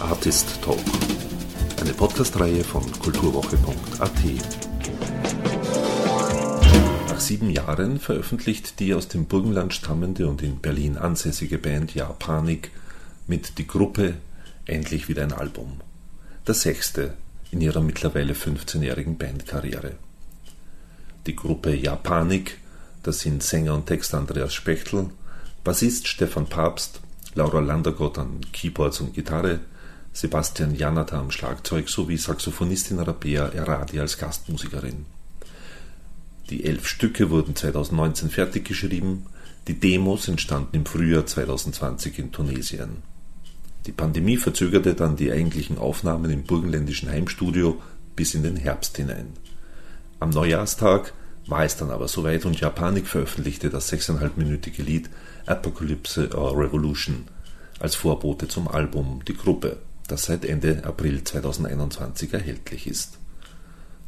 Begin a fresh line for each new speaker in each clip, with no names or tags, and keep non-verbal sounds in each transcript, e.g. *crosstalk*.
Artist Talk, eine Podcast-Reihe von kulturwoche.at. Nach sieben Jahren veröffentlicht die aus dem Burgenland stammende und in Berlin ansässige Band Japanik mit Die Gruppe endlich wieder ein Album. Das sechste in ihrer mittlerweile 15-jährigen Bandkarriere. Die Gruppe Japanik, das sind Sänger und Text Andreas Spechtel, Bassist Stefan Papst, Laura Landergott an Keyboards und Gitarre, Sebastian Janata am Schlagzeug sowie Saxophonistin Rabea Eradi als Gastmusikerin. Die elf Stücke wurden 2019 fertig geschrieben, die Demos entstanden im Frühjahr 2020 in Tunesien. Die Pandemie verzögerte dann die eigentlichen Aufnahmen im burgenländischen Heimstudio bis in den Herbst hinein. Am Neujahrstag war es dann aber soweit und Japanik veröffentlichte das sechseinhalbminütige Lied Apocalypse or Revolution als Vorbote zum Album Die Gruppe das seit Ende April 2021 erhältlich ist.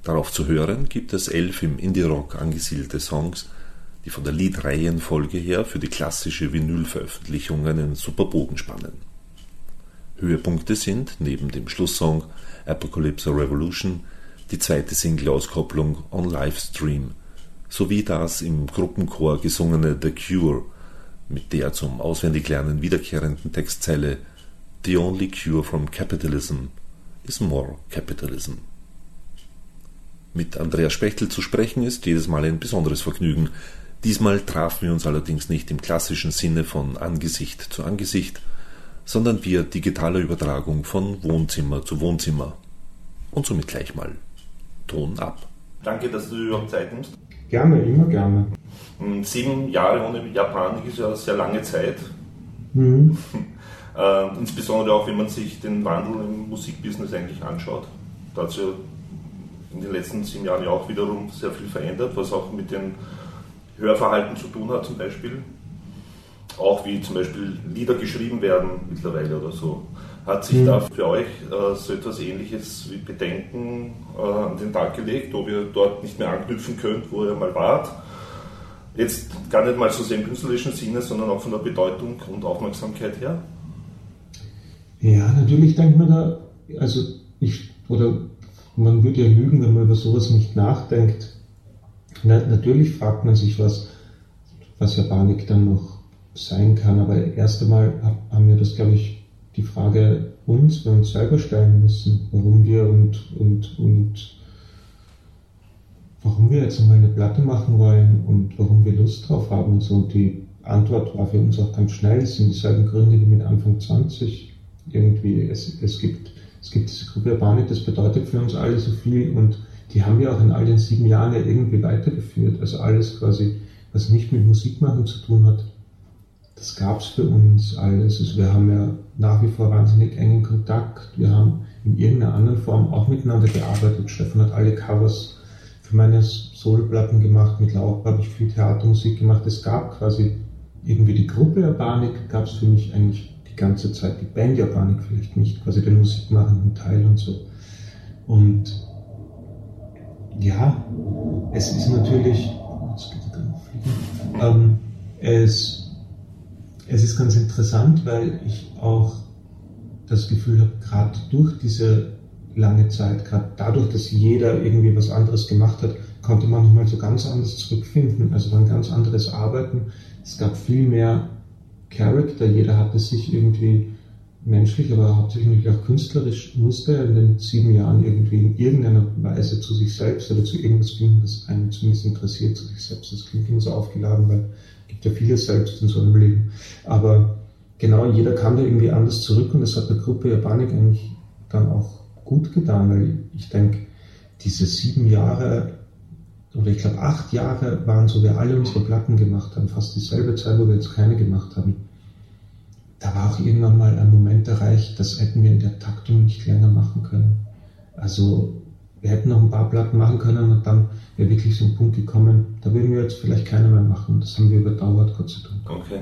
Darauf zu hören gibt es elf im Indie-Rock angesiedelte Songs, die von der Liedreihenfolge her für die klassische Vinylveröffentlichung einen super Bogen spannen. Höhepunkte sind, neben dem Schlusssong Apocalypse Revolution, die zweite Single-Auskopplung On Livestream sowie das im Gruppenchor gesungene The Cure mit der zum Auswendiglernen wiederkehrenden Textzeile The only cure from capitalism is more capitalism. Mit Andreas Spechtel zu sprechen ist jedes Mal ein besonderes Vergnügen. Diesmal trafen wir uns allerdings nicht im klassischen Sinne von Angesicht zu Angesicht, sondern via digitaler Übertragung von Wohnzimmer zu Wohnzimmer. Und somit gleich mal Ton ab.
Danke, dass du überhaupt Zeit nimmst.
Gerne, immer gerne.
Sieben Jahre ohne Japanik ist ja eine sehr lange Zeit. Mhm. *laughs* Äh, insbesondere auch, wenn man sich den Wandel im Musikbusiness eigentlich anschaut. Da hat sich ja in den letzten sieben Jahren ja auch wiederum sehr viel verändert, was auch mit dem Hörverhalten zu tun hat zum Beispiel. Auch wie zum Beispiel Lieder geschrieben werden mittlerweile oder so. Hat sich mhm. da für euch äh, so etwas Ähnliches wie Bedenken äh, an den Tag gelegt, ob ihr dort nicht mehr anknüpfen könnt, wo ihr mal wart? Jetzt gar nicht mal so sehr im künstlerischen Sinne, sondern auch von der Bedeutung und Aufmerksamkeit her?
Ja, natürlich denkt man da, also ich, oder man würde ja lügen, wenn man über sowas nicht nachdenkt. Na, natürlich fragt man sich, was, was Japanik dann noch sein kann, aber erst einmal haben wir das, glaube ich, die Frage uns, wir uns selber stellen müssen, warum wir und, und, und warum wir jetzt einmal eine Platte machen wollen und warum wir Lust drauf haben und so. Und die Antwort war für uns auch ganz schnell, es sind dieselben Gründe wie mit Anfang 20 irgendwie, es, es, gibt, es gibt diese Gruppe Urbanik, das bedeutet für uns alle so viel und die haben wir auch in all den sieben Jahren ja irgendwie weitergeführt. Also alles quasi, was nicht mit Musikmachen zu tun hat, das gab es für uns alles. Also wir haben ja nach wie vor wahnsinnig engen Kontakt. Wir haben in irgendeiner anderen Form auch miteinander gearbeitet. Stefan hat alle Covers für meine Soloplatten gemacht. Mit Laura habe ich viel Theatermusik gemacht. Es gab quasi irgendwie die Gruppe Urbanik, gab es für mich eigentlich die ganze Zeit die Band Japanik vielleicht nicht, quasi den musikmachenden Teil und so. Und ja, es ist natürlich, ähm, es, es ist ganz interessant, weil ich auch das Gefühl habe, gerade durch diese lange Zeit, gerade dadurch, dass jeder irgendwie was anderes gemacht hat, konnte man nochmal so ganz anders zurückfinden. Also war ein ganz anderes Arbeiten. Es gab viel mehr Charakter, jeder hatte sich irgendwie menschlich, aber hauptsächlich auch künstlerisch, musste in den sieben Jahren irgendwie in irgendeiner Weise zu sich selbst oder zu irgendwas finden, das einen zumindest interessiert, zu sich selbst. Das klingt immer so aufgeladen, weil es gibt ja vieles selbst in so einem Leben. Aber genau, jeder kam da irgendwie anders zurück und das hat der Gruppe Japanik eigentlich dann auch gut getan, weil ich denke, diese sieben Jahre oder ich glaube acht Jahre waren so, wir alle unsere Platten gemacht haben, fast dieselbe Zeit, wo wir jetzt keine gemacht haben. Da war auch irgendwann mal ein Moment erreicht, das hätten wir in der Taktung nicht länger machen können. Also wir hätten noch ein paar Platten machen können und dann wäre wirklich so ein Punkt gekommen, da würden wir jetzt vielleicht keine mehr machen. Das haben wir überdauert, Gott sei Dank.
Okay.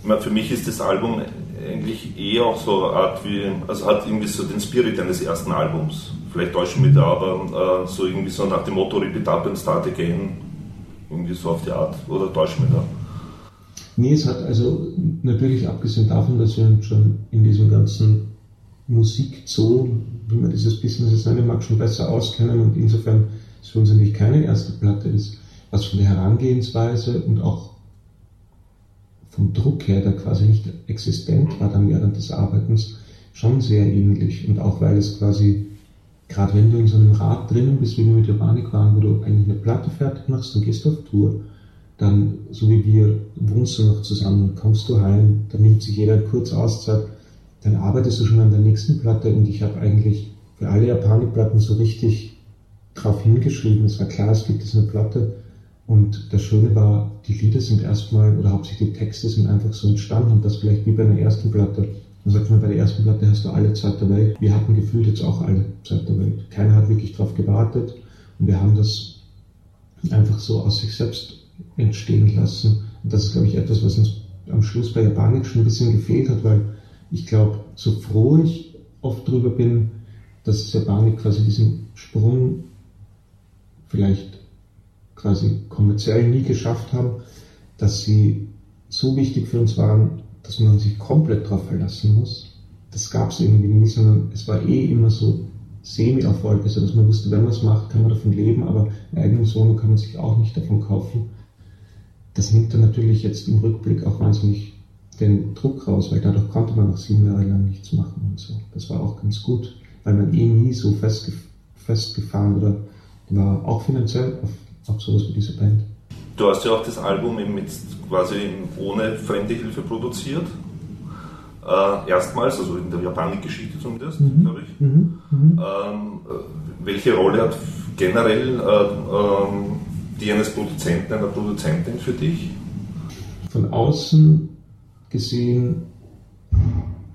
Ich meine, für mich ist das Album eigentlich eher auch so eine Art wie, also hat irgendwie so den Spirit eines ersten Albums vielleicht täuschen mich da, aber äh, so irgendwie so nach dem Motto Rip it up and start again, irgendwie so auf die Art, oder täuschen mich da?
Nee, es hat also natürlich abgesehen davon, dass wir schon in diesem ganzen Musikzoo, wie man dieses Business jetzt nennen mag, schon besser auskennen und insofern ist für uns natürlich keine erste Platte ist, was von der Herangehensweise und auch vom Druck her, der quasi nicht existent war dann während des Arbeitens, schon sehr ähnlich. Und auch weil es quasi, gerade wenn du in so einem Rad drinnen bist, wie wir mit Urbanik waren, wo du eigentlich eine Platte fertig machst, dann gehst auf Tour. Dann, so wie wir, wohnst du noch zusammen, kommst du heim, dann nimmt sich jeder kurz Auszeit, dann arbeitest du schon an der nächsten Platte und ich habe eigentlich für alle Japanik-Platten so richtig drauf hingeschrieben. Es war klar, es gibt jetzt eine Platte, und das Schöne war, die Lieder sind erstmal, oder hauptsächlich die Texte sind einfach so entstanden und das vielleicht wie bei einer ersten Platte. Man sagt mal, bei der ersten Platte hast du alle Zeit der Welt. Wir hatten gefühlt jetzt auch alle Zeit der Welt. Keiner hat wirklich darauf gewartet und wir haben das einfach so aus sich selbst entstehen lassen. Und das ist, glaube ich, etwas, was uns am Schluss bei Japanik schon ein bisschen gefehlt hat, weil ich glaube, so froh ich oft drüber bin, dass Japanik quasi diesen Sprung vielleicht quasi kommerziell nie geschafft haben, dass sie so wichtig für uns waren, dass man sich komplett darauf verlassen muss. Das gab es irgendwie nie, sondern es war eh immer so semi-Erfolg, also dass man wusste, wenn man es macht, kann man davon leben, aber eine eigene Wohnung kann man sich auch nicht davon kaufen. Das nimmt dann natürlich jetzt im Rückblick auch wahnsinnig den Druck raus, weil dadurch konnte man noch sieben Jahre lang nichts machen und so. Das war auch ganz gut, weil man eh nie so festgef festgefahren oder war auch finanziell auf auch sowas wie diese Band.
Du hast ja auch das Album eben jetzt quasi ohne fremde Hilfe produziert. Äh, erstmals, also in der Japanik-Geschichte zumindest, mhm. glaube ich. Mhm. Mhm. Ähm, welche Rolle hat generell äh, ähm, die eines Produzenten, einer Produzentin für dich?
Von außen gesehen,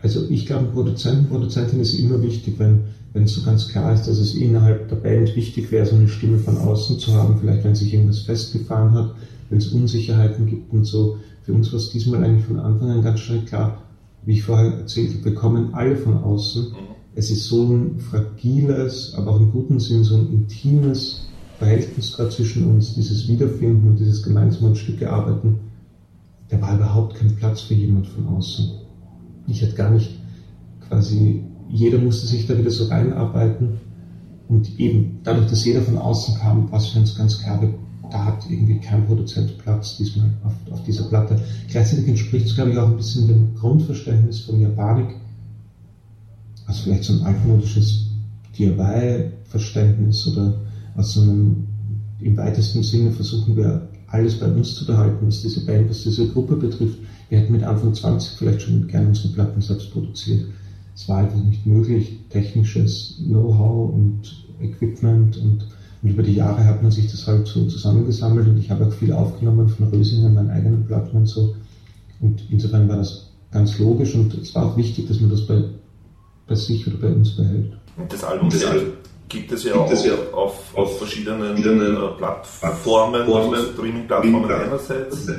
also ich glaube, Produzenten, Produzentin ist immer wichtig, wenn wenn es so ganz klar ist, dass es innerhalb der Band wichtig wäre, so eine Stimme von außen zu haben, vielleicht wenn sich irgendwas festgefahren hat, wenn es Unsicherheiten gibt und so. Für uns war es diesmal eigentlich von Anfang an ganz schnell klar, wie ich vorher erzählt habe, wir kommen alle von außen. Es ist so ein fragiles, aber auch im guten Sinn so ein intimes Verhältnis gerade zwischen uns, dieses Wiederfinden und dieses gemeinsame Stücke arbeiten. Da war überhaupt kein Platz für jemand von außen. Ich hätte gar nicht quasi jeder musste sich da wieder so reinarbeiten. Und eben dadurch, dass jeder von außen kam, war es für uns ganz klar, da hat irgendwie kein Produzent Platz diesmal auf, auf dieser Platte. Gleichzeitig entspricht es, glaube ich, auch ein bisschen dem Grundverständnis von Japanik. Also vielleicht so ein altmodisches DIY-Verständnis oder aus so einem, im weitesten Sinne versuchen wir alles bei uns zu behalten, was diese Band, was diese Gruppe betrifft. Wir hätten mit Anfang 20 vielleicht schon gerne unsere Platten selbst produziert es war einfach nicht möglich, technisches Know-how und Equipment und, und, über die Jahre hat man sich das halt so zusammengesammelt und ich habe auch viel aufgenommen von Rösingen, meinen eigenen Platten und so. Und insofern war das ganz logisch und es war auch wichtig, dass man das bei, bei sich oder bei uns behält.
Und das Album das Album gibt es ja gibt auch es ja auf, auf verschiedenen äh, Plattformen, also Streaming-Plattformen einerseits, äh,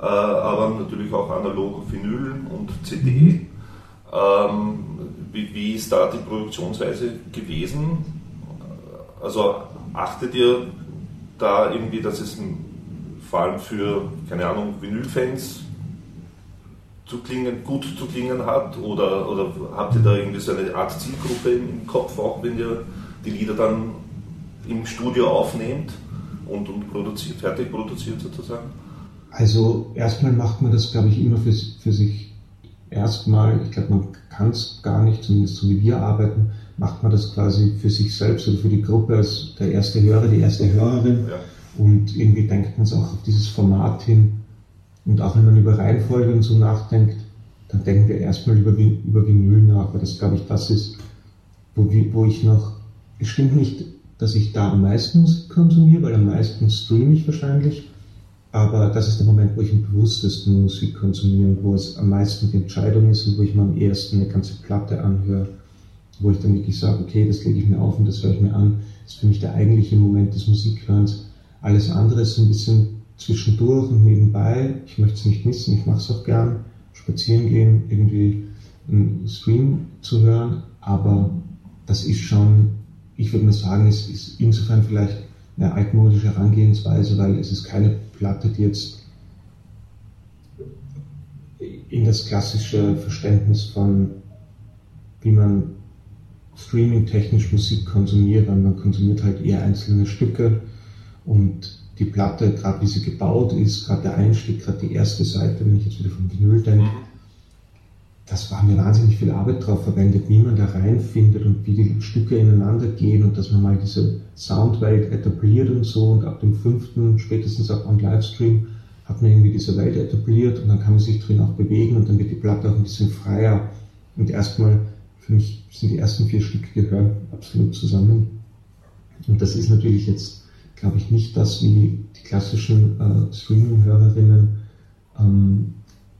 aber natürlich auch analog Vinyl und CD. Ähm, wie, wie ist da die Produktionsweise gewesen? Also achtet ihr da irgendwie, dass es vor allem für, keine Ahnung, Vinylfans zu klingen, gut zu klingen hat? Oder, oder habt ihr da irgendwie so eine Art Zielgruppe im Kopf, auch wenn ihr die Lieder dann im Studio aufnehmt und, und produziert, fertig produziert sozusagen?
Also erstmal macht man das, glaube ich, immer für, für sich erstmal, ich glaube, man kann es gar nicht, zumindest so wie wir arbeiten, macht man das quasi für sich selbst oder für die Gruppe als der erste Hörer, die erste Hörerin. Ja. Und irgendwie denkt man es auch auf dieses Format hin. Und auch wenn man über Reihenfolge und so nachdenkt, dann denken wir erstmal über, über Vinyl nach, weil das, glaube ich, das ist, wo, wo ich noch, es stimmt nicht, dass ich da am meisten Musik konsumiere, weil am meisten streame ich wahrscheinlich, aber das ist der Moment, wo ich am bewusstesten Musik konsumiere wo es am meisten die Entscheidung ist und wo ich mir am ersten eine ganze Platte anhöre, wo ich dann wirklich sage, okay, das lege ich mir auf und das höre ich mir an. Das ist für mich der eigentliche Moment des Musikhörens. Alles andere ist ein bisschen zwischendurch und nebenbei. Ich möchte es nicht missen, ich mache es auch gern. Spazieren gehen, irgendwie einen Stream zu hören, aber das ist schon, ich würde mal sagen, es ist insofern vielleicht eine altmodische Herangehensweise, weil es ist keine Platte, die jetzt in das klassische Verständnis von wie man streaming-technisch Musik konsumiert, weil man konsumiert halt eher einzelne Stücke und die Platte, gerade wie sie gebaut ist, gerade der Einstieg, gerade die erste Seite, wenn ich jetzt wieder von Vinyl denke, mhm. Das war mir wahnsinnig viel Arbeit drauf verwendet, wie man da reinfindet und wie die Stücke ineinander gehen und dass man mal diese Soundwelt etabliert und so und ab dem fünften, spätestens ab am Livestream, hat man irgendwie diese Welt etabliert und dann kann man sich drin auch bewegen und dann wird die Platte auch ein bisschen freier. Und erstmal, für mich sind die ersten vier Stücke gehören absolut zusammen. Und das ist natürlich jetzt glaube ich, nicht das, wie die klassischen äh, Streaming-Hörerinnen ähm,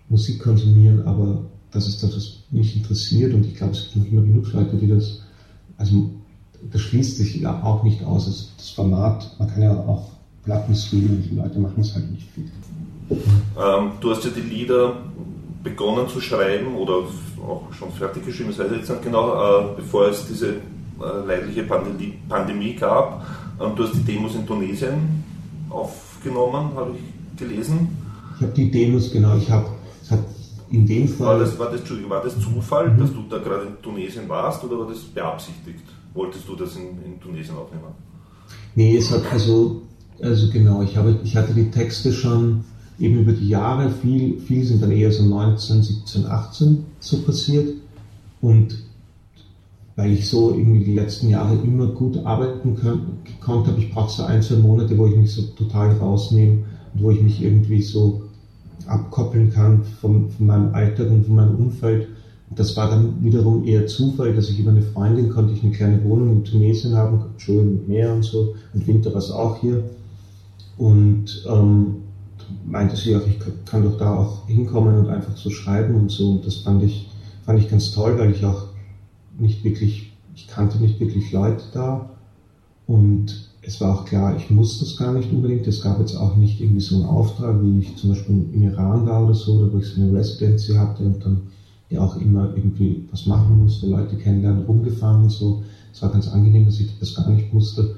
Musik konsumieren, aber das ist das, was mich interessiert und ich glaube, es gibt noch immer genug Leute, die das, also das schließt sich ja auch nicht aus, also das Format, man kann ja auch Platten streamen, die Leute machen es halt nicht viel.
Ähm, du hast ja die Lieder begonnen zu schreiben oder auch schon fertig geschrieben, das weiß ich jetzt nicht genau, äh, bevor es diese äh, leidliche Pandemie, Pandemie gab. Ähm, du hast die Demos in Tunesien aufgenommen, habe ich gelesen.
Ich habe die Demos, genau, ich habe, in dem Fall.
War das, war das, war das Zufall, mhm. dass du da gerade in Tunesien warst oder war das beabsichtigt? Wolltest du das in, in Tunesien aufnehmen?
Nee, es hat also, also genau, ich, habe, ich hatte die Texte schon eben über die Jahre, viel, viel sind dann eher so 19, 17, 18 so passiert. Und weil ich so irgendwie die letzten Jahre immer gut arbeiten gekonnt habe. Ich brauche so ein, zwei Monate, wo ich mich so total rausnehme und wo ich mich irgendwie so abkoppeln kann von, von meinem Alltag und von meinem Umfeld. Das war dann wiederum eher Zufall, dass ich über eine Freundin konnte ich eine kleine Wohnung in Tunesien haben, schön mit Meer und so, und Winter war es auch hier. Und ähm, meinte sie auch, ich kann doch da auch hinkommen und einfach so schreiben und so. Und das fand ich, fand ich ganz toll, weil ich auch nicht wirklich, ich kannte nicht wirklich Leute da und es war auch klar, ich muss das gar nicht unbedingt. Es gab jetzt auch nicht irgendwie so einen Auftrag, wie ich zum Beispiel im Iran war oder so, oder wo ich so eine Residency hatte und dann ja auch immer irgendwie was machen musste, Leute kennenlernen, rumgefahren und so. Es war ganz angenehm, dass ich das gar nicht musste.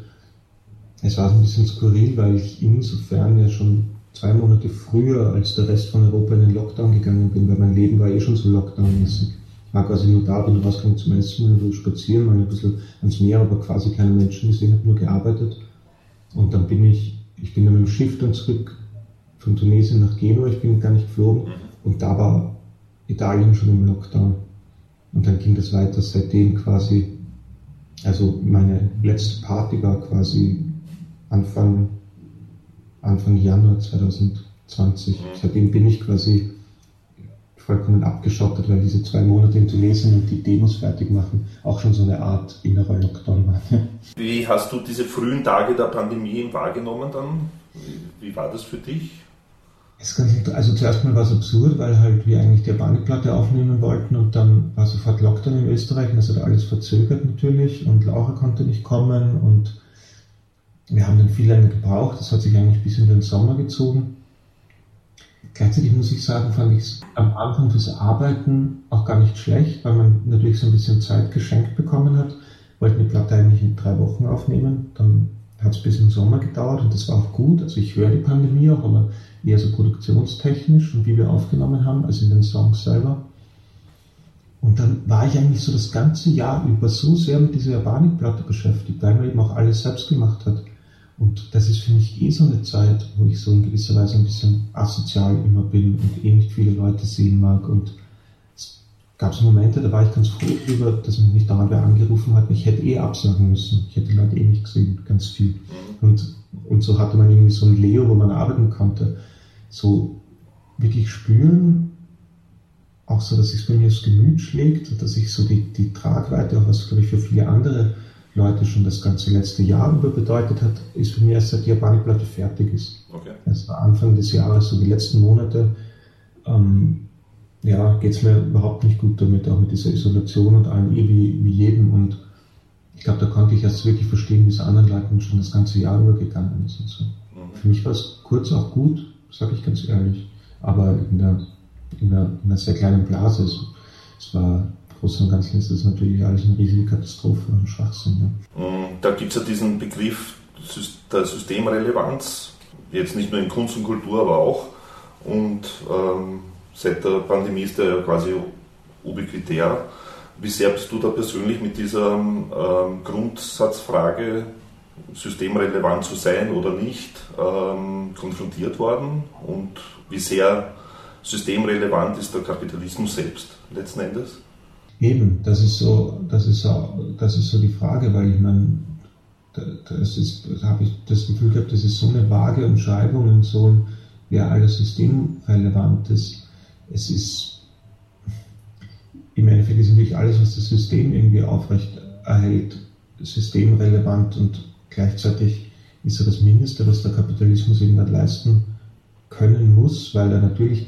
Es war ein bisschen skurril, weil ich insofern ja schon zwei Monate früher als der Rest von Europa in den Lockdown gegangen bin, weil mein Leben war eh schon so lockdownmäßig war quasi nur da, bin rausgegangen zum Essen, so spazieren, mal ein bisschen ans Meer, aber quasi keine Menschen gesehen, habe nur gearbeitet. Und dann bin ich, ich bin dann mit dem Schiff dann zurück von Tunesien nach Genua, ich bin gar nicht geflogen. Und da war Italien schon im Lockdown. Und dann ging das weiter seitdem quasi, also meine letzte Party war quasi Anfang, Anfang Januar 2020. Seitdem bin ich quasi vollkommen abgeschottet, weil diese zwei Monate in Tunesien und die Demos fertig machen auch schon so eine Art innerer Lockdown waren. *laughs*
Wie hast du diese frühen Tage der Pandemie wahrgenommen dann? Wie, war das für dich?
also zuerst mal war es absurd, weil halt wir eigentlich die Urbanikplatte aufnehmen wollten und dann war sofort Lockdown in Österreich und das hat alles verzögert natürlich und Laura konnte nicht kommen und wir haben dann viel länger gebraucht. Das hat sich eigentlich bis in den Sommer gezogen. Gleichzeitig muss ich sagen, fand ich es am Anfang fürs Arbeiten auch gar nicht schlecht, weil man natürlich so ein bisschen Zeit geschenkt bekommen hat. Wollten die Platte eigentlich in drei Wochen aufnehmen, dann hat es bis im Sommer gedauert und das war auch gut. Also ich höre die Pandemie auch, aber eher so produktionstechnisch und wie wir aufgenommen haben, als in den Songs selber. Und dann war ich eigentlich so das ganze Jahr über so sehr mit dieser Urbanik-Platte beschäftigt, weil man eben auch alles selbst gemacht hat. Und das ist für mich eh so eine Zeit, wo ich so in gewisser Weise ein bisschen asozial immer bin und eh nicht viele Leute sehen mag. Und es gab so Momente, da war ich ganz froh darüber, dass mich nicht dauernd wer angerufen hat. Ich hätte eh absagen müssen. Ich hätte Leute eh nicht gesehen, ganz viel. Und, und so hatte man irgendwie so ein Leo, wo man arbeiten konnte. So wirklich spüren, auch so, dass es bei mir das Gemüt schlägt dass ich so die, die Tragweite, auch was, glaube ich, für viele andere Leute schon das ganze letzte Jahr über bedeutet hat, ist für mich erst seit die Japanik-Platte fertig ist. Okay. War Anfang des Jahres, so die letzten Monate, ähm, ja, geht es mir überhaupt nicht gut damit, auch mit dieser Isolation und allem, eh wie, wie jedem. Und ich glaube, da konnte ich erst wirklich verstehen, wie es anderen Leuten schon das ganze Jahr über gegangen ist und so. Mhm. Für mich war es kurz auch gut, sage ich ganz ehrlich, aber in der, in der, in einer sehr kleinen Blase. Es, es war Großen und Ganzen ist das natürlich alles eine riesige Katastrophe und Schwachsinn.
Ja. Mm, da gibt es ja diesen Begriff der Systemrelevanz, jetzt nicht nur in Kunst und Kultur, aber auch. Und ähm, seit der Pandemie ist der ja quasi ubiquitär. Wie sehr bist du da persönlich mit dieser ähm, Grundsatzfrage, systemrelevant zu sein oder nicht, ähm, konfrontiert worden? Und wie sehr systemrelevant ist der Kapitalismus selbst letzten Endes?
Eben, das ist so, das ist so, das ist so die Frage, weil ich meine, das ist, da habe ich das Gefühl gehabt, das ist so eine vage Umschreibung und so ein, ja, alles systemrelevant ist. Es ist, im Endeffekt ist natürlich alles, was das System irgendwie aufrecht erhält, systemrelevant und gleichzeitig ist er das Mindeste, was der Kapitalismus eben nicht leisten können muss, weil er natürlich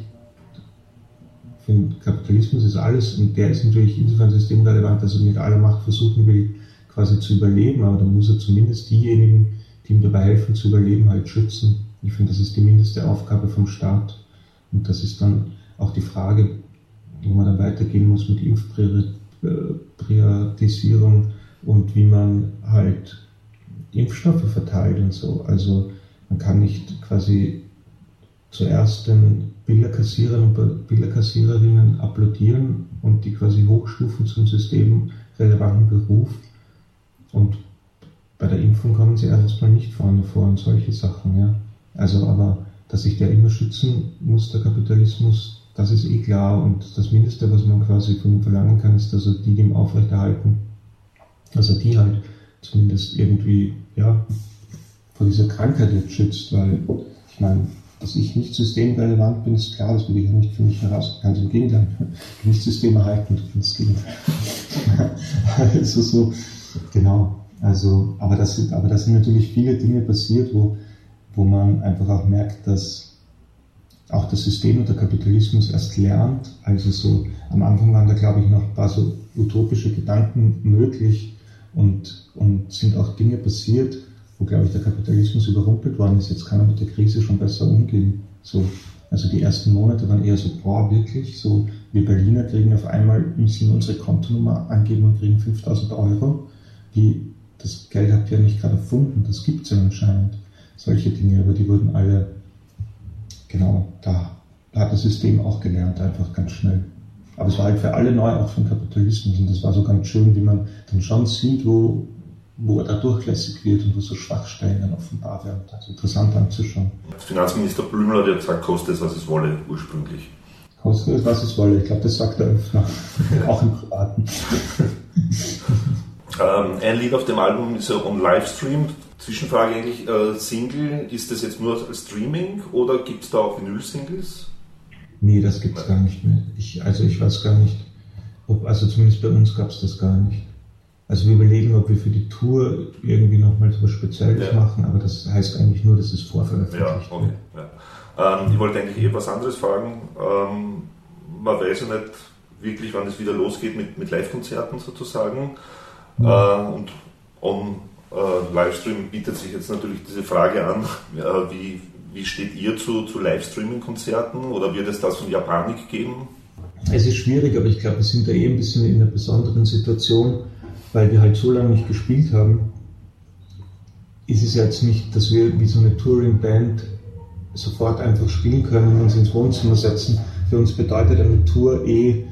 den Kapitalismus ist alles, und der ist natürlich insofern systemrelevant, dass er mit aller Macht versuchen will, quasi zu überleben, aber dann muss er zumindest diejenigen, die ihm dabei helfen zu überleben, halt schützen. Ich finde, das ist die mindeste Aufgabe vom Staat. Und das ist dann auch die Frage, wo man dann weitergehen muss mit Impfpriorisierung und wie man halt Impfstoffe verteilt und so. Also man kann nicht quasi zuerst den Bilderkassierern und Bilderkassiererinnen applaudieren und die quasi hochstufen zum systemrelevanten Beruf. Und bei der Impfung kommen sie erstmal nicht vorne vor und solche Sachen, ja. Also aber, dass sich der immer schützen muss, der Kapitalismus, das ist eh klar. Und das Mindeste, was man quasi von ihm verlangen kann, ist, dass er die dem aufrechterhalten, also die halt zumindest irgendwie, ja, vor dieser Krankheit jetzt schützt, weil ich meine, dass ich nicht systemrelevant bin, ist klar, das will ich auch nicht für mich heraus. Ganz im Gegenteil, *laughs* nicht systemerhaltend, ganz das Gegenteil. *laughs* also so, genau. Also, aber das sind, aber das sind natürlich viele Dinge passiert, wo, wo man einfach auch merkt, dass auch das System und der Kapitalismus erst lernt. Also so, am Anfang waren da, glaube ich, noch ein paar so utopische Gedanken möglich und, und sind auch Dinge passiert, wo, glaube ich, der Kapitalismus überrumpelt worden ist. Jetzt kann er mit der Krise schon besser umgehen. So, also die ersten Monate waren eher so, boah, wirklich, so, wir Berliner kriegen auf einmal, müssen unsere Kontonummer angeben und kriegen 5000 Euro. Die, das Geld habt ihr nicht gerade erfunden, das gibt es ja anscheinend. Solche Dinge, aber die wurden alle, genau, da, da hat das System auch gelernt, einfach ganz schnell. Aber es war halt für alle neu, auch für den Kapitalismus. Und das war so ganz schön, wie man dann schon sieht, wo, wo er da durchlässig wird und wo so Schwachstellen offenbar werden. Also interessant anzuschauen.
Finanzminister Blümler hat ja gesagt, kostet es, was es wolle, ursprünglich.
Kostet es, was es wolle. Ich glaube, das sagt er öfter. auch im Privaten. *laughs*
ähm, ein Lied auf dem Album ist ja on Livestream. Zwischenfrage eigentlich, äh, Single, ist das jetzt nur als Streaming oder gibt es da auch Vinyl-Singles?
Nee, das gibt es gar nicht mehr. Ich, also ich weiß gar nicht, ob, also zumindest bei uns gab es das gar nicht. Also wir überlegen, ob wir für die Tour irgendwie nochmal so was Spezielles ja. machen, aber das heißt eigentlich nur, dass es vorveröffentlicht
Ja, okay. Ja. Ähm, ich wollte eigentlich eh was anderes fragen. Ähm, man weiß ja nicht wirklich, wann es wieder losgeht mit, mit Live-Konzerten sozusagen. Ja. Äh, und on äh, Livestream bietet sich jetzt natürlich diese Frage an, *laughs* äh, wie, wie steht ihr zu, zu Livestreaming-Konzerten oder wird es das von Japanik geben?
Es ist schwierig, aber ich glaube, wir sind da eh ein bisschen in einer besonderen Situation weil wir halt so lange nicht gespielt haben, ist es jetzt nicht, dass wir wie so eine Touring-Band sofort einfach spielen können und uns ins Wohnzimmer setzen. Für uns bedeutet eine Tour eh,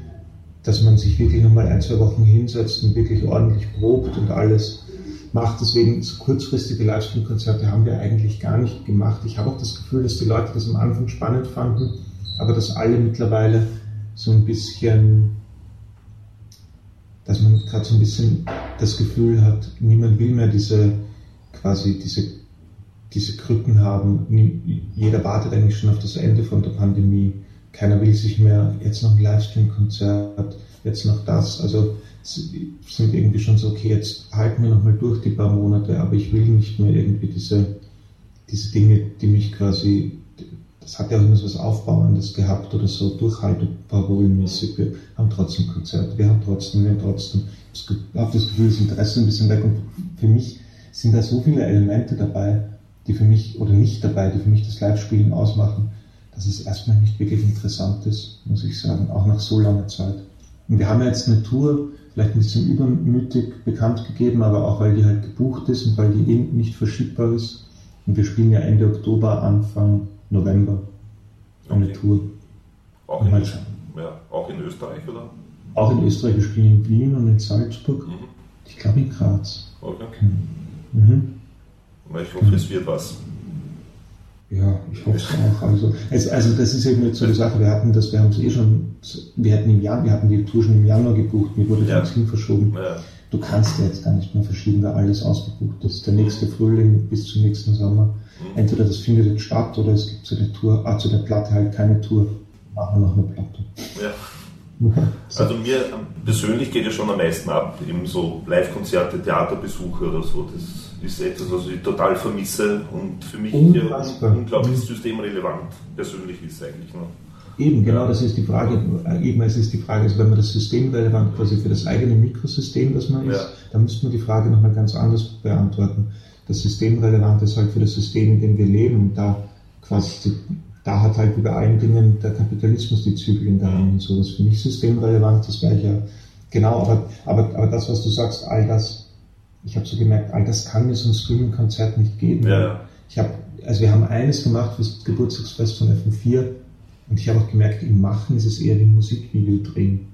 dass man sich wirklich nochmal ein, zwei Wochen hinsetzt und wirklich ordentlich probt und alles macht. Deswegen so kurzfristige Livestream-Konzerte haben wir eigentlich gar nicht gemacht. Ich habe auch das Gefühl, dass die Leute das am Anfang spannend fanden, aber dass alle mittlerweile so ein bisschen dass man gerade so ein bisschen das Gefühl hat, niemand will mehr diese quasi diese, diese Krücken haben. Jeder wartet eigentlich schon auf das Ende von der Pandemie. Keiner will sich mehr jetzt noch ein Livestream-Konzert, jetzt noch das. Also sind irgendwie schon so, okay, jetzt halten wir nochmal durch die paar Monate, aber ich will nicht mehr irgendwie diese, diese Dinge, die mich quasi das hat ja auch immer so was Aufbauendes gehabt oder so Durchhalteparolenmäßig. Wir haben trotzdem Konzerte, wir haben trotzdem, wir haben trotzdem. Habe das Gefühl, das Interesse ein bisschen weg und für mich sind da so viele Elemente dabei, die für mich, oder nicht dabei, die für mich das Live-Spielen ausmachen, dass es erstmal nicht wirklich interessant ist, muss ich sagen, auch nach so langer Zeit. Und wir haben ja jetzt eine Tour, vielleicht ein bisschen übermütig bekannt gegeben, aber auch weil die halt gebucht ist und weil die eh nicht verschiebbar ist. Und wir spielen ja Ende Oktober, Anfang November eine okay. Tour.
Auch in, ja, auch in Österreich, oder?
Auch in Österreich, wir spielen in Wien und in Salzburg. Mhm. Ich glaube in Graz.
Okay. Mhm. Ich hoffe, es wird was.
Ja, ich hoffe es auch. Also, es, also das ist eben jetzt so eine Sache, wir hatten das, wir haben es eh schon, wir hatten im Jahr, wir hatten die Tour schon im Januar gebucht, mir wurde ja. das hin verschoben. Ja. Du kannst ja jetzt gar nicht mehr verschieben, weil alles ausgebucht ist. Der nächste Frühling bis zum nächsten Sommer. Mhm. Entweder das findet jetzt statt oder es gibt zu der Tour, ah, zu der Platte halt keine Tour. Machen wir noch eine Platte.
Ja. *laughs* Also mir persönlich geht ja schon am meisten ab, eben so Live-Konzerte, Theaterbesuche oder so. Das ist etwas, was ich total vermisse und für mich Unfassbar. unglaublich systemrelevant persönlich ist eigentlich. Ne?
Eben, genau, das ist die Frage. Eben, es ist die Frage, also wenn man das systemrelevant quasi für das eigene Mikrosystem, das man ist, ja. dann müsste man die Frage nochmal ganz anders beantworten. Das Systemrelevant ist halt für das System, in dem wir leben und da quasi da hat halt wie bei allen Dingen der Kapitalismus die Zügel in der Hand und so. Das ist für mich systemrelevant, das wäre ja genau, aber, aber, aber das, was du sagst, all das, ich habe so gemerkt, all das kann mir so ein Streaming-Konzert nicht geben. Ja. Ich habe, also wir haben eines gemacht für das Geburtstagsfest von FM4 und ich habe auch gemerkt, im Machen ist es eher wie ein Musikvideo drehen.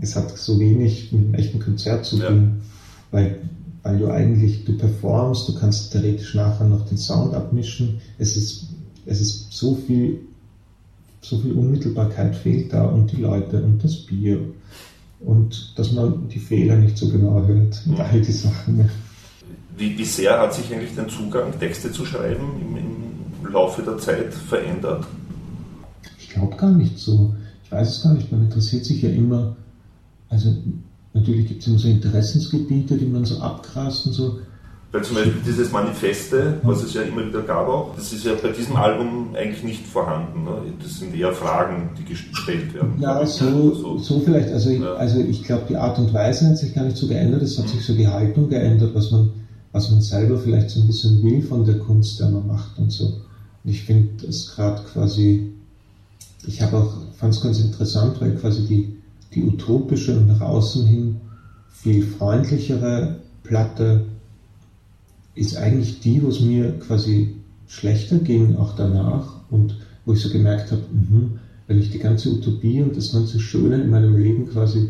Es hat so wenig mit einem echten Konzert zu tun, ja. weil, weil du eigentlich, du performst, du kannst theoretisch nachher noch den Sound abmischen. Es ist es ist so viel, so viel Unmittelbarkeit fehlt da und die Leute und das Bier und dass man die Fehler nicht so genau hört und all die Sachen.
Wie, wie sehr hat sich eigentlich dein Zugang, Texte zu schreiben, im, im Laufe der Zeit verändert?
Ich glaube gar nicht so. Ich weiß es gar nicht. Man interessiert sich ja immer, also natürlich gibt es immer so Interessensgebiete, die man so abgrast und so.
Weil zum Beispiel dieses Manifeste, was es ja immer wieder gab auch, das ist ja bei diesem Album eigentlich nicht vorhanden. Ne? Das sind eher Fragen, die gestellt werden.
Ja, so, so, so. vielleicht. Also, ja. also ich glaube, die Art und Weise hat sich gar nicht so geändert. Es hat mhm. sich so die Haltung geändert, was man, was man selber vielleicht so ein bisschen will von der Kunst, der man macht und so. Und ich finde das gerade quasi, ich habe auch, fand es ganz interessant, weil quasi die, die utopische und nach außen hin viel freundlichere Platte ist eigentlich die, wo es mir quasi schlechter ging, auch danach und wo ich so gemerkt habe, mh, wenn ich die ganze Utopie und das ganze Schöne in meinem Leben quasi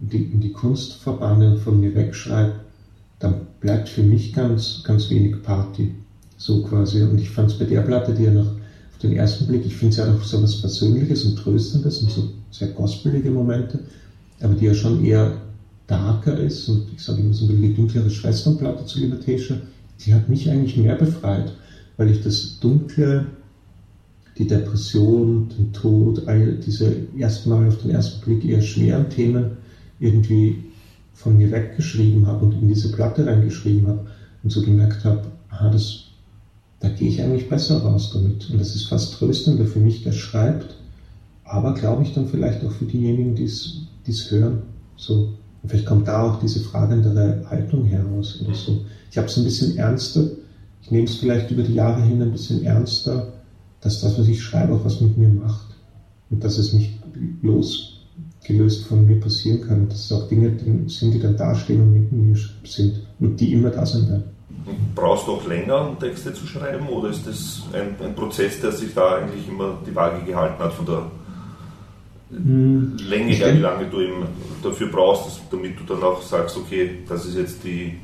in die, in die Kunst verbanne und von mir wegschreibe, dann bleibt für mich ganz, ganz wenig Party. So quasi. Und ich fand es bei der Platte, die ja noch den ersten Blick, ich finde es ja auch so was Persönliches und Tröstendes und so sehr gospelige Momente, aber die ja schon eher darker ist und ich sage immer so ein bisschen die dunklere Schwesternplatte zu Libertation die hat mich eigentlich mehr befreit, weil ich das Dunkle, die Depression, den Tod, all diese erstmal auf den ersten Blick eher schweren Themen irgendwie von mir weggeschrieben habe und in diese Platte reingeschrieben habe und so gemerkt habe, aha, das, da gehe ich eigentlich besser raus damit. Und das ist fast tröstender für mich, der schreibt, aber glaube ich dann vielleicht auch für diejenigen, die es hören. So, und vielleicht kommt da auch diese fragendere Haltung heraus oder so. Ich habe es ein bisschen ernster. Ich nehme es vielleicht über die Jahre hin ein bisschen ernster, dass das, was ich schreibe, auch was mit mir macht. Und dass es nicht losgelöst von mir passieren kann. Dass es auch Dinge sind, die dann dastehen und mit mir sind. Und die immer da sein werden.
Brauchst du auch länger, um Texte zu schreiben? Oder ist das ein, ein Prozess, der sich da eigentlich immer die Waage gehalten hat von der hm. Länge her, wie lange du eben dafür brauchst, damit du dann auch sagst, okay, das ist jetzt die,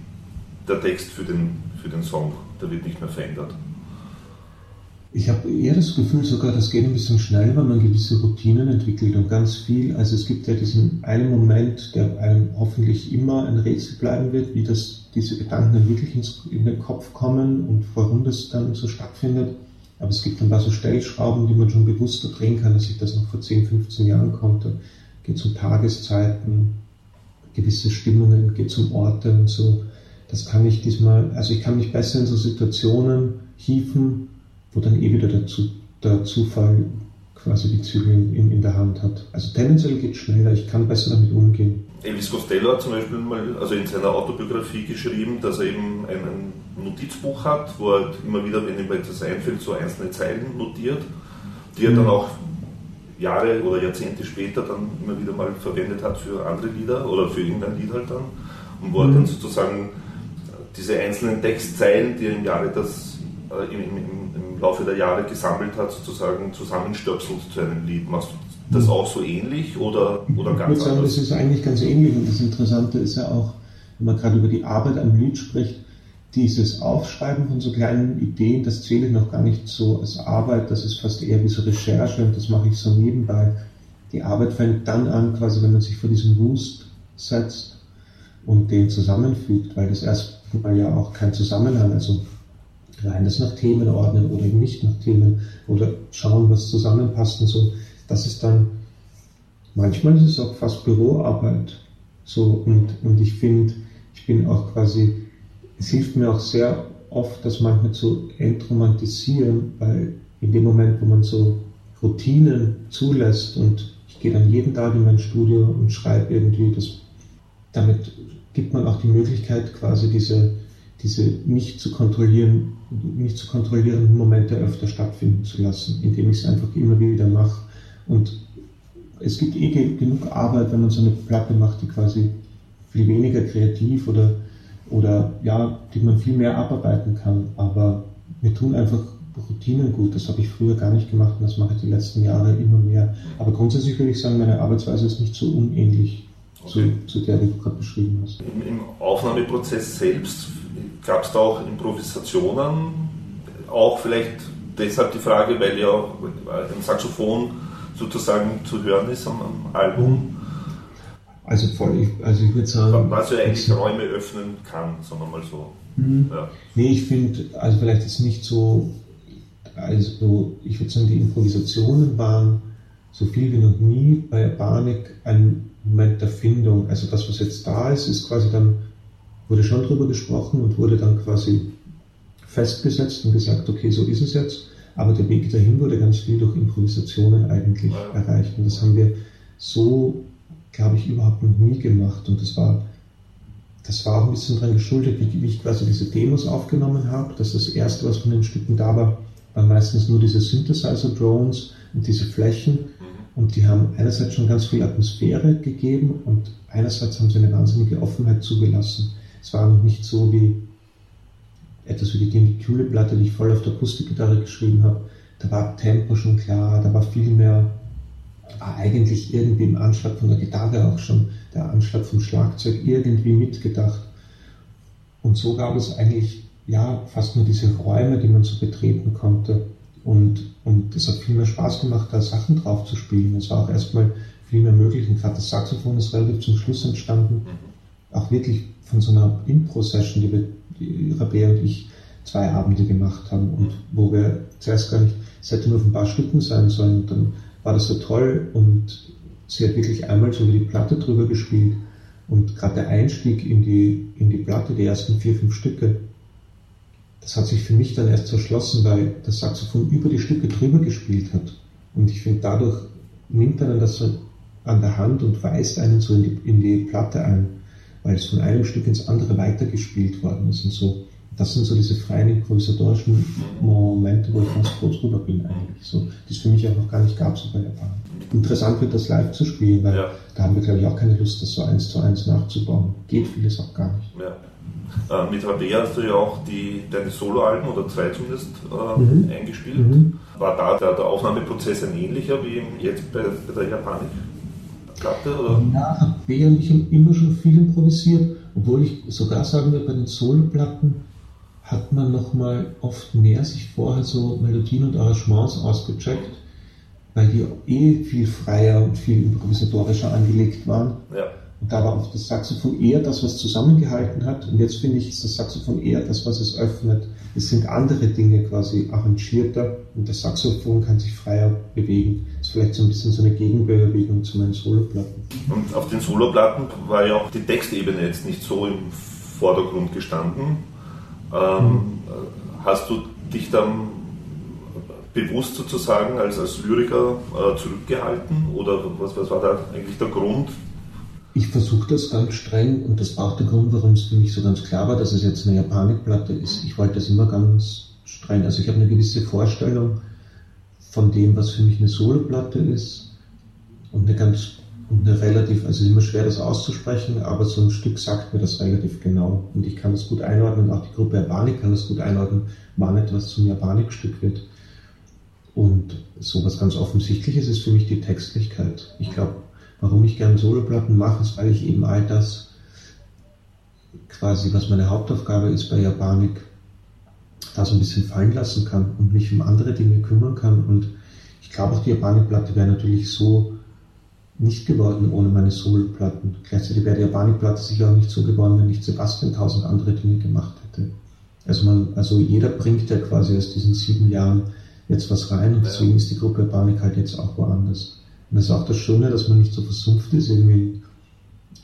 der Text für den, für den Song, der wird nicht mehr verändert.
Ich habe eher das Gefühl sogar, das geht ein bisschen schnell, weil man gewisse Routinen entwickelt und ganz viel. Also es gibt ja diesen einen Moment, der einem hoffentlich immer ein Rätsel bleiben wird, wie das, diese Gedanken dann wirklich ins, in den Kopf kommen und warum das dann so stattfindet. Aber es gibt ein paar so Stellschrauben, die man schon bewusster drehen kann, als ich das noch vor 10, 15 Jahren konnte. Geht um Tageszeiten, gewisse Stimmungen, geht um Orte und so. Das kann ich diesmal, also ich kann mich besser in so Situationen hieven, wo dann eh wieder der, der Zufall quasi die Zügel in, in, der Hand hat. Also tendenziell geht es schneller, ich kann besser damit umgehen.
Elvis Costello hat zum Beispiel mal also in seiner Autobiografie geschrieben, dass er eben ein Notizbuch hat, wo er immer wieder, wenn ihm etwas einfällt, so einzelne Zeilen notiert, die er mhm. dann auch Jahre oder Jahrzehnte später dann immer wieder mal verwendet hat für andere Lieder oder für irgendein Lied halt dann. Und wo mhm. er dann sozusagen diese einzelnen Textzeilen, die er im Jahre das im, im, im, Laufe der Jahre gesammelt hat, sozusagen zusammenstöpselt zu einem Lied. Machst du das auch so ähnlich oder, oder
ganz
ich würde sagen,
das ist eigentlich ganz ähnlich und das Interessante ist ja auch, wenn man gerade über die Arbeit am Lied spricht, dieses Aufschreiben von so kleinen Ideen, das zähle ich noch gar nicht so als Arbeit, das ist fast eher wie so Recherche und das mache ich so nebenbei. Die Arbeit fängt dann an, quasi wenn man sich vor diesem Wust setzt und den zusammenfügt, weil das erstmal ja auch kein Zusammenhang, also rein das nach Themen ordnen oder eben nicht nach Themen oder schauen, was zusammenpasst und so. Das ist dann, manchmal ist es auch fast Büroarbeit. So, und, und ich finde, ich bin auch quasi, es hilft mir auch sehr oft, das manchmal zu entromantisieren, weil in dem Moment, wo man so Routinen zulässt und ich gehe dann jeden Tag in mein Studio und schreibe irgendwie, das, damit gibt man auch die Möglichkeit, quasi diese, diese nicht zu kontrollieren, nicht zu kontrollierenden Momente öfter stattfinden zu lassen, indem ich es einfach immer wieder mache. Und es gibt eh genug Arbeit, wenn man so eine Platte macht, die quasi viel weniger kreativ oder, oder ja, die man viel mehr abarbeiten kann. Aber mir tun einfach Routinen gut. Das habe ich früher gar nicht gemacht und das mache ich die letzten Jahre immer mehr. Aber grundsätzlich würde ich sagen, meine Arbeitsweise ist nicht so unähnlich. Zu, zu der, die du gerade beschrieben hast.
Im, Aufnahmeprozess selbst Gab es da auch Improvisationen? Auch vielleicht deshalb die Frage, weil ja ein Saxophon sozusagen zu hören ist am, am Album.
Also voll, also ich würde sagen.
Was ja eigentlich Räume öffnen kann, sagen wir mal so.
Mhm. Ja. Nee, ich finde, also vielleicht ist nicht so, also ich würde sagen, die Improvisationen waren so viel wie noch nie bei Barnik ein Moment der Findung. Also das, was jetzt da ist, ist quasi dann wurde schon drüber gesprochen und wurde dann quasi festgesetzt und gesagt, okay, so ist es jetzt. Aber der Weg dahin wurde ganz viel durch Improvisationen eigentlich ja. erreicht. Und das haben wir so, glaube ich, überhaupt noch nie gemacht. Und das war, das war auch ein bisschen daran geschuldet, wie, wie ich quasi diese Demos aufgenommen habe. Dass das erste, was von den Stücken da war, waren meistens nur diese Synthesizer-Drones und diese Flächen. Und die haben einerseits schon ganz viel Atmosphäre gegeben und einerseits haben sie eine wahnsinnige Offenheit zugelassen. Es war noch nicht so wie etwas wie die Gimmick-Platte, die ich voll auf der Akustikgitarre geschrieben habe. Da war Tempo schon klar, da war viel mehr, war eigentlich irgendwie im Anschlag von der Gitarre auch schon, der Anschlag vom Schlagzeug irgendwie mitgedacht. Und so gab es eigentlich ja fast nur diese Räume, die man so betreten konnte. Und, und es hat viel mehr Spaß gemacht, da Sachen drauf zu spielen. Es war auch erstmal viel mehr möglich. Und gerade das Saxophon ist relativ zum Schluss entstanden. Auch wirklich von so einer Impro-Session, die wir, die Rabea und ich zwei Abende gemacht haben und wo wir zuerst gar nicht, es hätte nur auf ein paar Stücken sein sollen, und dann war das so toll und sie hat wirklich einmal so über die Platte drüber gespielt und gerade der Einstieg in die, in die Platte, die ersten vier, fünf Stücke, das hat sich für mich dann erst erschlossen, weil das Saxophon über die Stücke drüber gespielt hat. Und ich finde, dadurch nimmt er dann das so an der Hand und weist einen so in die, in die Platte ein weil es von einem Stück ins andere weitergespielt worden ist und so. Das sind so diese freien improvisatorischen Momente, wo ich ganz froh drüber bin eigentlich. So, die es für mich auch noch gar nicht gab, so bei Japan. Interessant wird das live zu spielen, weil ja. da haben wir, glaube ich, auch keine Lust, das so eins zu eins nachzubauen. Geht vieles auch gar nicht.
Ja. Äh, mit Rabea hast du ja auch die, deine Soloalben oder zwei zumindest äh, mhm. eingespielt. Mhm. War da der, der, Aufnahmeprozess ein ähnlicher wie jetzt bei, bei der Japanik?
Platte? Oder? Ja, habe während ich immer schon viel improvisiert, obwohl ich sogar sagen würde, bei den Soloplatten hat man nochmal oft mehr sich vorher so Melodien und Arrangements ausgecheckt, weil die eh viel freier und viel improvisatorischer angelegt waren. Ja. Da war oft das Saxophon eher das, was zusammengehalten hat. Und jetzt finde ich, ist das Saxophon eher das, was es öffnet. Es sind andere Dinge quasi arrangierter und das Saxophon kann sich freier bewegen. Das ist vielleicht so ein bisschen so eine Gegenbewegung zu meinen Soloplatten.
Und auf den Soloplatten war ja auch die Textebene jetzt nicht so im Vordergrund gestanden. Ähm, mhm. Hast du dich dann bewusst sozusagen als, als Lyriker äh, zurückgehalten oder was, was war da eigentlich der Grund,
ich versuche das ganz streng und das war auch der Grund, warum es für mich so ganz klar war, dass es jetzt eine Japanikplatte ist. Ich wollte das immer ganz streng. Also ich habe eine gewisse Vorstellung von dem, was für mich eine Soloplatte ist und eine ganz und eine relativ, also es ist immer schwer das auszusprechen, aber so ein Stück sagt mir das relativ genau und ich kann das gut einordnen, auch die Gruppe Japanik kann das gut einordnen, wann etwas zum Japanikstück wird. Und so was ganz Offensichtliches ist für mich die Textlichkeit. Ich glaube, warum ich gerne Soloplatten mache, ist, weil ich eben all das quasi, was meine Hauptaufgabe ist bei Japanik, da so ein bisschen fallen lassen kann und mich um andere Dinge kümmern kann. Und ich glaube auch, die Japanik-Platte wäre natürlich so nicht geworden ohne meine Soloplatten. Gleichzeitig wäre die Japanik-Platte sicher auch nicht so geworden, wenn nicht Sebastian tausend andere Dinge gemacht hätte. Also man, also jeder bringt ja quasi aus diesen sieben Jahren jetzt was rein und deswegen ist die Gruppe Japanik halt jetzt auch woanders. Und das ist auch das Schöne, dass man nicht so versumpft ist irgendwie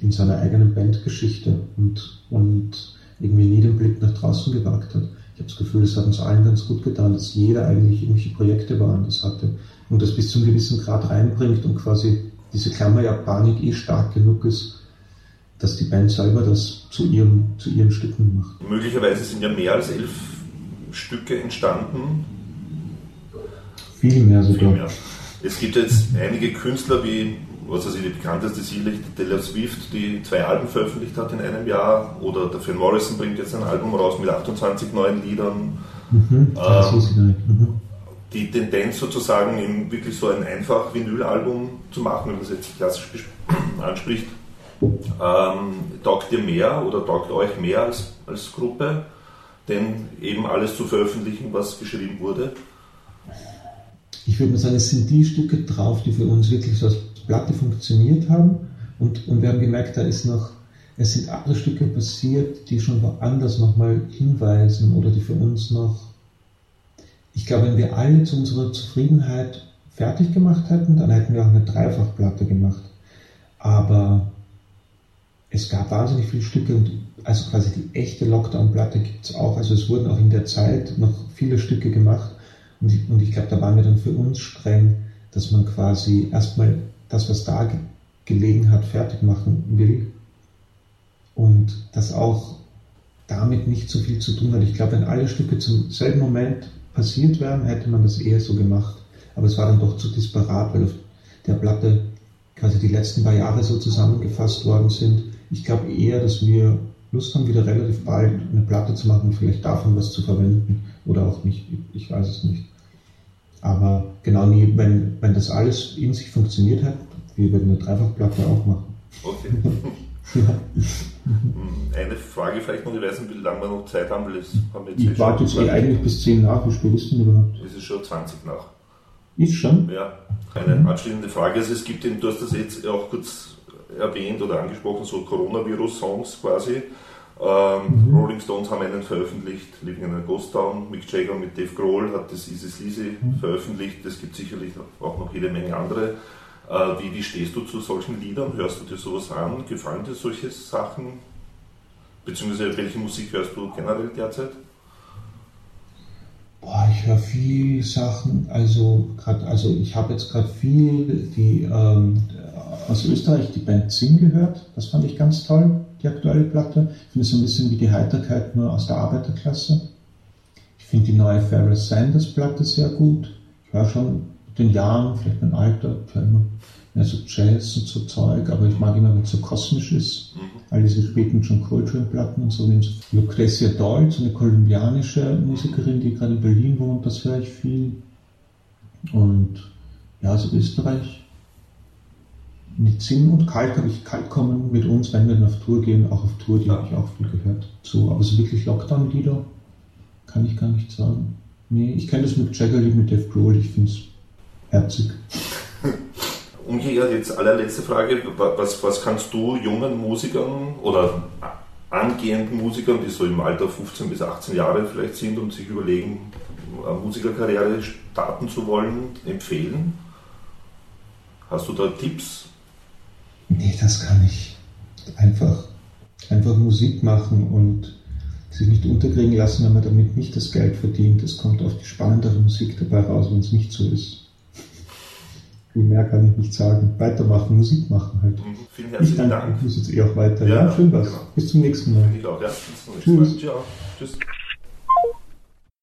in seiner eigenen Bandgeschichte und, und irgendwie nie den Blick nach draußen gewagt hat. Ich habe das Gefühl, es hat uns allen ganz gut getan, dass jeder eigentlich irgendwelche Projekte woanders hatte und das bis zu einem gewissen Grad reinbringt und quasi diese Klammer Japanik eh stark genug ist, dass die Band selber das zu, ihrem, zu ihren Stücken macht.
Möglicherweise sind ja mehr als elf Stücke entstanden.
Viel mehr sogar. Viel mehr.
Es gibt jetzt einige Künstler wie, was weiß ich, die bekannteste sicherlich Taylor Swift, die zwei Alben veröffentlicht hat in einem Jahr, oder der Phil Morrison bringt jetzt ein Album raus mit 28 neuen Liedern. Mhm, ähm, mhm. Die Tendenz sozusagen, eben wirklich so ein einfach Vinyl-Album zu machen, wenn man es jetzt klassisch *clears throat* anspricht, ähm, taugt ihr mehr oder taugt euch mehr als, als Gruppe, denn eben alles zu veröffentlichen, was geschrieben wurde?
Ich würde mal sagen, es sind die Stücke drauf, die für uns wirklich so als Platte funktioniert haben. Und, und wir haben gemerkt, da ist noch, es sind andere Stücke passiert, die schon woanders nochmal hinweisen oder die für uns noch, ich glaube, wenn wir alle zu unserer Zufriedenheit fertig gemacht hätten, dann hätten wir auch eine Dreifachplatte gemacht. Aber es gab wahnsinnig viele Stücke und also quasi die echte Lockdown-Platte gibt es auch. Also es wurden auch in der Zeit noch viele Stücke gemacht und ich, und ich glaube, da waren wir dann für uns streng, dass man quasi erstmal das, was da ge gelegen hat, fertig machen will. Und das auch damit nicht so viel zu tun hat. Ich glaube, wenn alle Stücke zum selben Moment passiert wären, hätte man das eher so gemacht. Aber es war dann doch zu disparat, weil auf der Platte quasi die letzten paar Jahre so zusammengefasst worden sind. Ich glaube eher, dass wir Lust haben, wieder relativ bald eine Platte zu machen und vielleicht davon was zu verwenden. Oder auch nicht, ich weiß es nicht. Aber genau nie, wenn, wenn das alles in sich funktioniert hat, wir würden eine Dreifachplatte auch machen.
Okay. *laughs* Eine Frage vielleicht noch, ich weiß nicht, wie lange wir noch Zeit haben, weil es haben
jetzt Ich warte jetzt eh eigentlich bis 10 nach, wie spät ist denn überhaupt?
Es ist schon 20 nach.
Ist schon?
Ja, eine mhm. anschließende Frage. Also es gibt, den, du hast das jetzt auch kurz erwähnt oder angesprochen, so Coronavirus-Songs quasi. Ähm, mhm. Rolling Stones haben einen veröffentlicht, Living in a Ghost Town. Mick Jagger mit Dave Grohl hat das Easy Sleazy mhm. veröffentlicht. Es gibt sicherlich auch noch jede Menge andere. Äh, wie, wie stehst du zu solchen Liedern? Hörst du dir sowas an? Gefallen dir solche Sachen? Beziehungsweise welche Musik hörst du generell derzeit?
Boah, ich höre viel Sachen, also gerade, also ich habe jetzt gerade viel die ähm, aus Österreich die Band Zing gehört, das fand ich ganz toll die aktuelle Platte. Ich finde es so ein bisschen wie die Heiterkeit nur aus der Arbeiterklasse. Ich finde die neue Ferrell Sanders Platte sehr gut. Ich war schon mit den Jahren, vielleicht mein Alter, höre immer mehr so Jazz und so Zeug, aber ich mag immer, wenn es so kosmisch ist. Mhm. All diese späten John Coltrane Platten und so. Lucretia Doll, so eine kolumbianische Musikerin, die gerade in Berlin wohnt, das höre ich viel. Und ja, also Österreich mit Zinn und Kalk habe ich Kalk kommen mit uns, wenn wir dann auf Tour gehen, auch auf Tour, die ja. habe ich auch viel gehört. So, aber so wirklich Lockdown-Lieder kann ich gar nicht sagen. Nee, ich kenne das mit Jaggerly, mit Dave Grohl, ich finde es herzig. *laughs*
Umgekehrt, jetzt allerletzte Frage, was, was kannst du jungen Musikern oder angehenden Musikern, die so im Alter 15 bis 18 Jahre vielleicht sind und sich überlegen, eine Musikerkarriere starten zu wollen, empfehlen? Hast du da Tipps?
Nee, das kann ich. Einfach, einfach Musik machen und sich nicht unterkriegen lassen, wenn man damit nicht das Geld verdient. Es kommt auf die spannendere Musik dabei raus, wenn es nicht so ist. Viel mehr kann ich nicht sagen. Weitermachen, Musik machen halt. Mhm.
Vielen herzlichen
ich danke,
Dank.
Ich muss jetzt eh auch weiter. Ja, ja schön was. Genau. Bis zum nächsten Mal.
Ich auch, ja. Bis zum nächsten Tschüss. Mal. Tschüss.